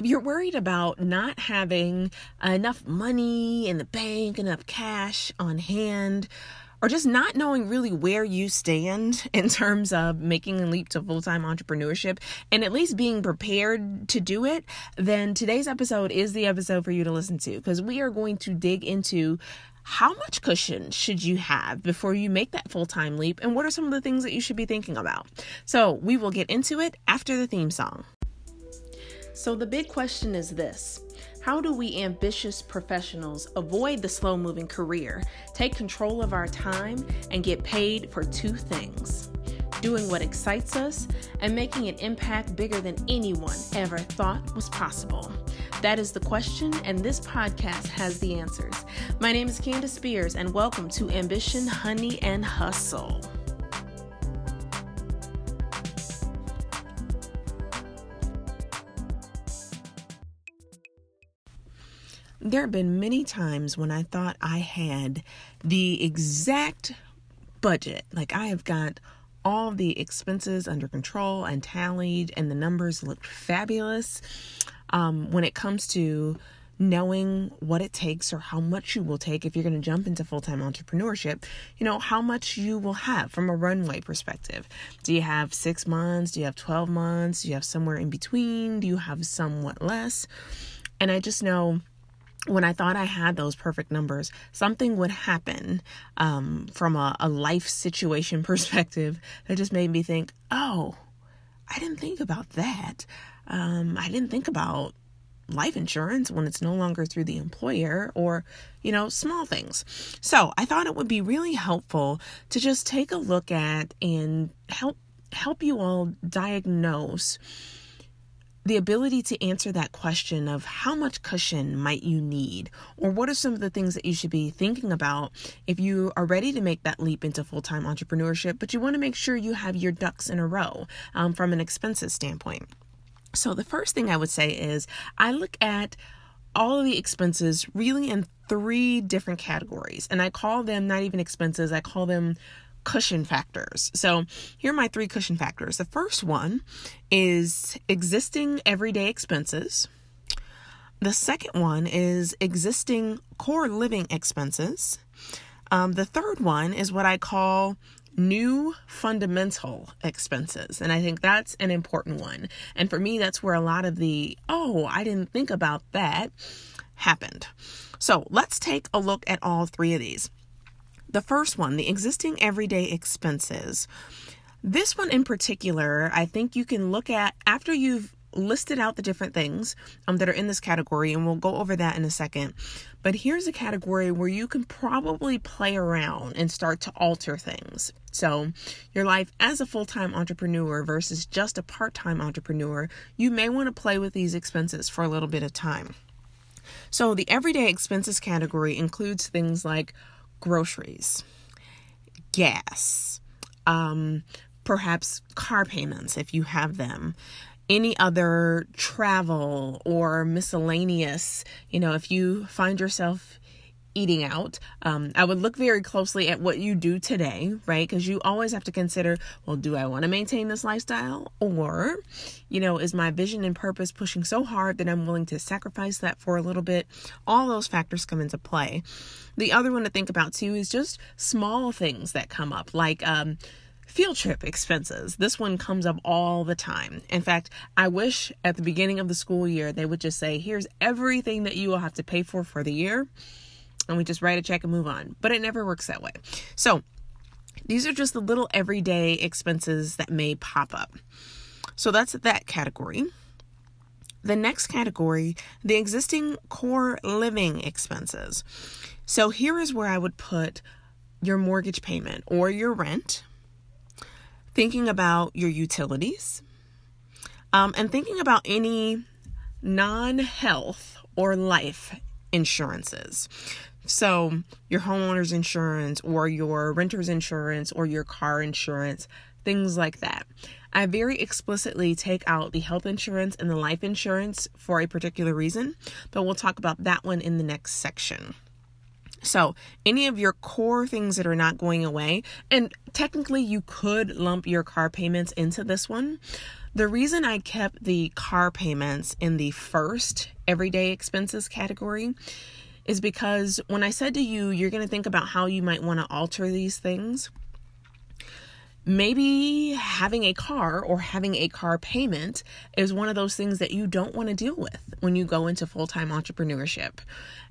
you're worried about not having enough money in the bank, enough cash on hand, or just not knowing really where you stand in terms of making a leap to full time entrepreneurship and at least being prepared to do it, then today's episode is the episode for you to listen to because we are going to dig into how much cushion should you have before you make that full time leap and what are some of the things that you should be thinking about. So we will get into it after the theme song. So, the big question is this How do we ambitious professionals avoid the slow moving career, take control of our time, and get paid for two things? Doing what excites us and making an impact bigger than anyone ever thought was possible. That is the question, and this podcast has the answers. My name is Candace Spears, and welcome to Ambition, Honey, and Hustle. There have been many times when I thought I had the exact budget. Like I have got all the expenses under control and tallied, and the numbers look fabulous. Um, when it comes to knowing what it takes or how much you will take if you're going to jump into full time entrepreneurship, you know, how much you will have from a runway perspective. Do you have six months? Do you have 12 months? Do you have somewhere in between? Do you have somewhat less? And I just know when I thought I had those perfect numbers, something would happen um, from a, a life situation perspective that just made me think, oh, I didn't think about that. Um, I didn't think about life insurance when it's no longer through the employer or, you know, small things. So I thought it would be really helpful to just take a look at and help help you all diagnose the ability to answer that question of how much cushion might you need, or what are some of the things that you should be thinking about if you are ready to make that leap into full time entrepreneurship, but you want to make sure you have your ducks in a row um, from an expenses standpoint. So, the first thing I would say is I look at all of the expenses really in three different categories, and I call them not even expenses, I call them cushion factors. So, here are my three cushion factors. The first one is existing everyday expenses. The second one is existing core living expenses. Um, the third one is what I call new fundamental expenses. And I think that's an important one. And for me, that's where a lot of the, oh, I didn't think about that happened. So let's take a look at all three of these. The first one, the existing everyday expenses. This one in particular, I think you can look at after you've listed out the different things um, that are in this category, and we'll go over that in a second. But here's a category where you can probably play around and start to alter things. So, your life as a full time entrepreneur versus just a part time entrepreneur, you may want to play with these expenses for a little bit of time. So, the everyday expenses category includes things like groceries, gas, um, perhaps car payments if you have them, any other travel or miscellaneous, you know, if you find yourself eating out, um, I would look very closely at what you do today, right? Because you always have to consider, well, do I want to maintain this lifestyle? Or, you know, is my vision and purpose pushing so hard that I'm willing to sacrifice that for a little bit? All those factors come into play. The other one to think about too is just small things that come up, like, um, field trip expenses. This one comes up all the time. In fact, I wish at the beginning of the school year they would just say, here's everything that you will have to pay for for the year and we just write a check and move on. But it never works that way. So these are just the little everyday expenses that may pop up. So that's that category. The next category, the existing core living expenses. So here is where I would put your mortgage payment or your rent, thinking about your utilities, um, and thinking about any non health or life insurances. So, your homeowner's insurance or your renter's insurance or your car insurance, things like that. I very explicitly take out the health insurance and the life insurance for a particular reason, but we'll talk about that one in the next section. So, any of your core things that are not going away, and technically you could lump your car payments into this one. The reason I kept the car payments in the first everyday expenses category is because when I said to you, you're going to think about how you might want to alter these things. Maybe having a car or having a car payment is one of those things that you don't want to deal with when you go into full time entrepreneurship.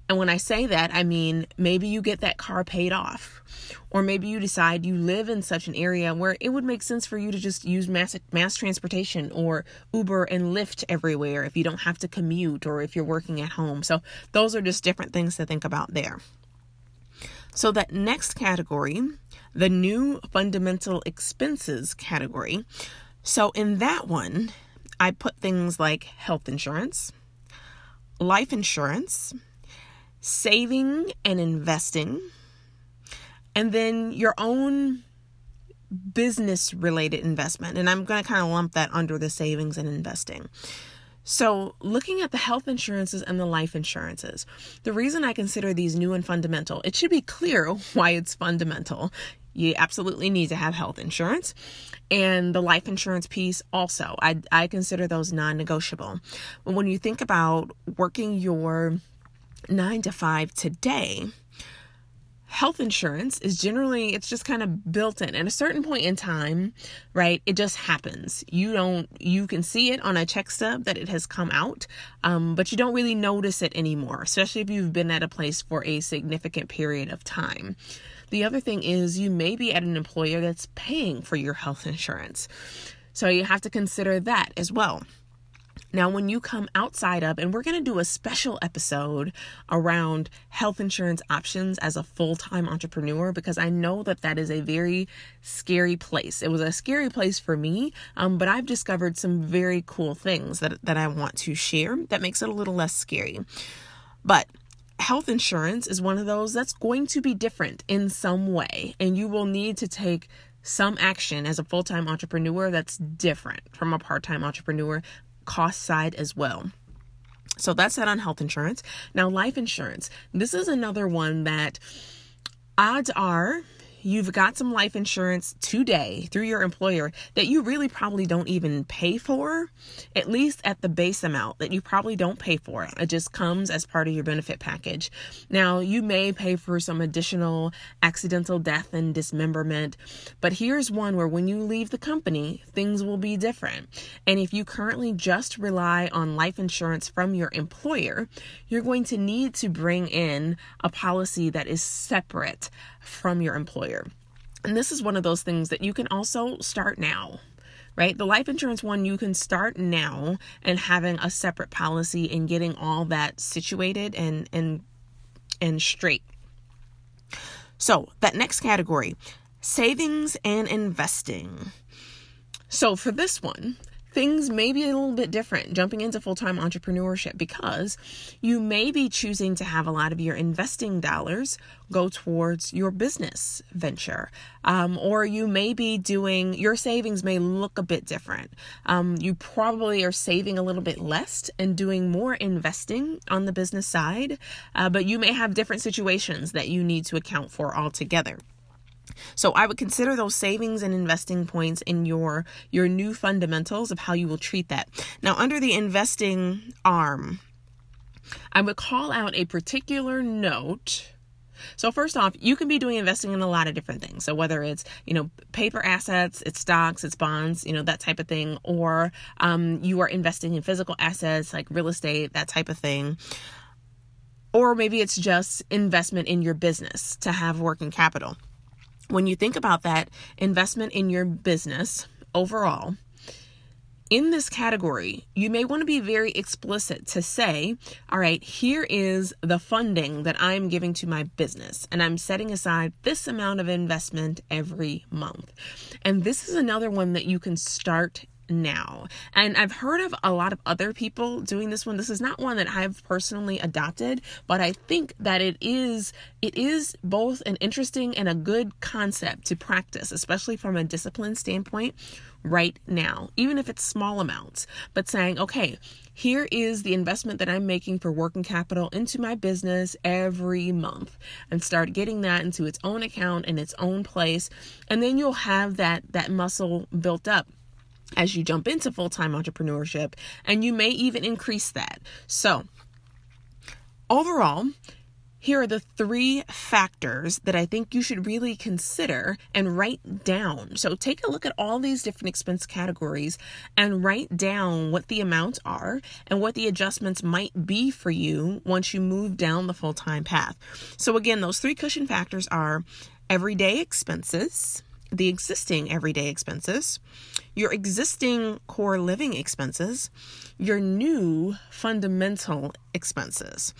And when I say that, I mean maybe you get that car paid off, or maybe you decide you live in such an area where it would make sense for you to just use mass mass transportation or Uber and Lyft everywhere if you don't have to commute or if you're working at home. So those are just different things to think about there. So that next category, the new fundamental expenses category. So in that one, I put things like health insurance, life insurance, saving and investing, and then your own business related investment. And I'm going to kind of lump that under the savings and investing. So, looking at the health insurances and the life insurances, the reason I consider these new and fundamental, it should be clear why it's fundamental. You absolutely need to have health insurance and the life insurance piece also. I, I consider those non negotiable. But when you think about working your nine to five today, health insurance is generally it's just kind of built in. At a certain point in time right it just happens. You don't you can see it on a check stub that it has come out um, but you don't really notice it anymore especially if you've been at a place for a significant period of time. The other thing is you may be at an employer that's paying for your health insurance. So you have to consider that as well now, when you come outside of, and we're going to do a special episode around health insurance options as a full time entrepreneur because I know that that is a very scary place. It was a scary place for me, um, but I've discovered some very cool things that, that I want to share that makes it a little less scary. But health insurance is one of those that's going to be different in some way, and you will need to take some action as a full time entrepreneur that's different from a part time entrepreneur cost side as well. So that's that on health insurance. Now, life insurance. This is another one that odds are you've got some life insurance today through your employer that you really probably don't even pay for, at least at the base amount that you probably don't pay for. It just comes as part of your benefit package. Now, you may pay for some additional accidental death and dismemberment, but here's one where when you leave the company, things will be different. And if you currently just rely on life insurance from your employer, you're going to need to bring in a policy that is separate from your employer. And this is one of those things that you can also start now right? The life insurance one, you can start now and having a separate policy and getting all that situated and and and straight. So, that next category, savings and investing. So, for this one, things may be a little bit different jumping into full time entrepreneurship because you may be choosing to have a lot of your investing dollars go towards your business venture. Um, or you may be doing, your savings may look a bit different. Um, you probably are saving a little bit less and doing more investing on the business side, uh, but you may have different situations that you need to account for altogether. So I would consider those savings and investing points in your your new fundamentals of how you will treat that. Now under the investing arm, I would call out a particular note so first off, you can be doing investing in a lot of different things. So whether it's you know paper assets, it's stocks, it's bonds, you know that type of thing, or um, you are investing in physical assets like real estate, that type of thing. Or maybe it's just investment in your business to have working capital when you think about that investment in your business overall, in this category, you may want to be very explicit to say, all right, here is the funding that I'm giving to my business, and I'm setting aside this amount of investment every month. And this is another one that you can start now. And I've heard of a lot of other people doing this one. This is not one that I've personally adopted, but I think that it is it is both an interesting and a good concept to practice, especially from a discipline standpoint right now, even if it's small amounts. But saying, okay, here is the investment that I'm making for working capital into my business every month and start getting that into its own account in its own place and then you'll have that that muscle built up as you jump into full time entrepreneurship, and you may even increase that. So, overall, here are the three factors that I think you should really consider and write down. So take a look at all these different expense categories and write down what the amounts are and what the adjustments might be for you once you move down the full time path. So, again, those three cushion factors are everyday expenses, the existing everyday expenses, your existing core living expenses, your new fundamental expenses.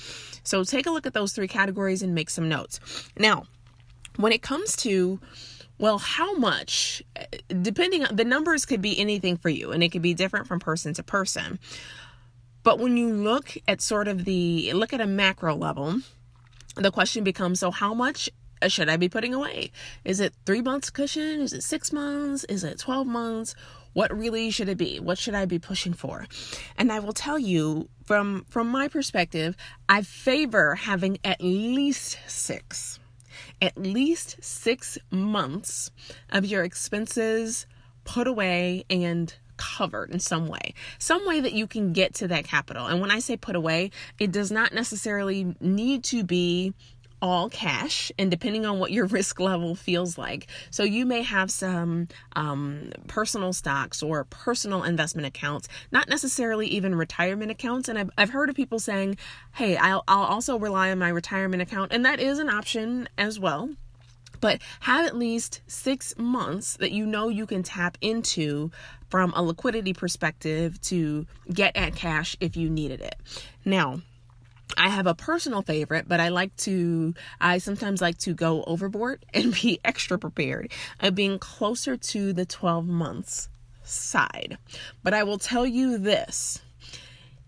So take a look at those three categories and make some notes. Now, when it comes to well, how much, depending on the numbers, could be anything for you and it could be different from person to person. But when you look at sort of the look at a macro level, the question becomes so how much should I be putting away? Is it three months cushion? Is it six months? Is it 12 months? What really should it be? What should I be pushing for? And I will tell you from from my perspective, I favor having at least 6. At least 6 months of your expenses put away and covered in some way, some way that you can get to that capital. And when I say put away, it does not necessarily need to be all cash and depending on what your risk level feels like. So you may have some um, personal stocks or personal investment accounts, not necessarily even retirement accounts. And I've, I've heard of people saying, hey, I'll, I'll also rely on my retirement account. And that is an option as well. But have at least six months that you know you can tap into from a liquidity perspective to get at cash if you needed it. Now, I have a personal favorite, but I like to, I sometimes like to go overboard and be extra prepared of being closer to the 12 months side. But I will tell you this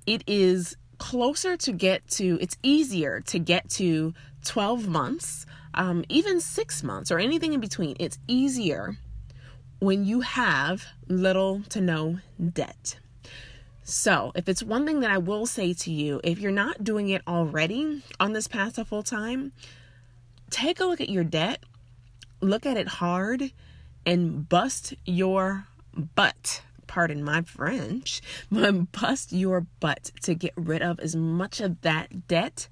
it is closer to get to, it's easier to get to 12 months, um, even six months or anything in between. It's easier when you have little to no debt. So, if it's one thing that I will say to you, if you're not doing it already on this path to full time, take a look at your debt, look at it hard, and bust your butt. Pardon my French, but bust your butt to get rid of as much of that debt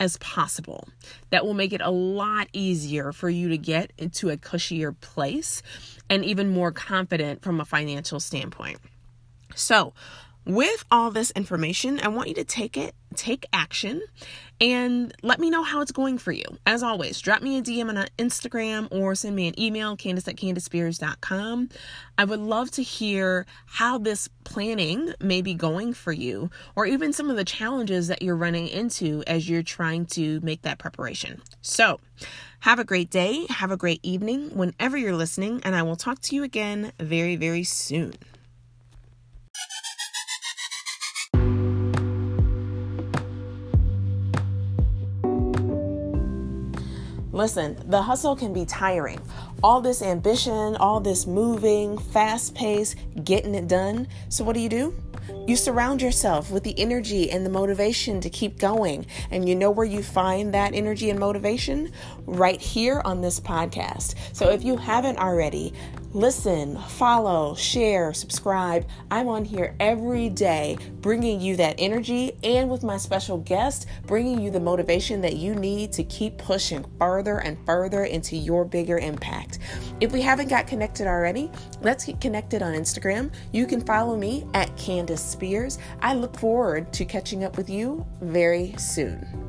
as possible. That will make it a lot easier for you to get into a cushier place and even more confident from a financial standpoint. So, with all this information, I want you to take it, take action, and let me know how it's going for you. As always, drop me a DM on Instagram or send me an email, candace at candacespears.com. I would love to hear how this planning may be going for you, or even some of the challenges that you're running into as you're trying to make that preparation. So, have a great day, have a great evening whenever you're listening, and I will talk to you again very, very soon. Listen, the hustle can be tiring. All this ambition, all this moving, fast pace, getting it done. So, what do you do? You surround yourself with the energy and the motivation to keep going. And you know where you find that energy and motivation? Right here on this podcast. So if you haven't already, listen, follow, share, subscribe. I'm on here every day bringing you that energy and with my special guest, bringing you the motivation that you need to keep pushing further and further into your bigger impact. If we haven't got connected already, let's get connected on Instagram. You can follow me at Candace Spears. I look forward to catching up with you very soon.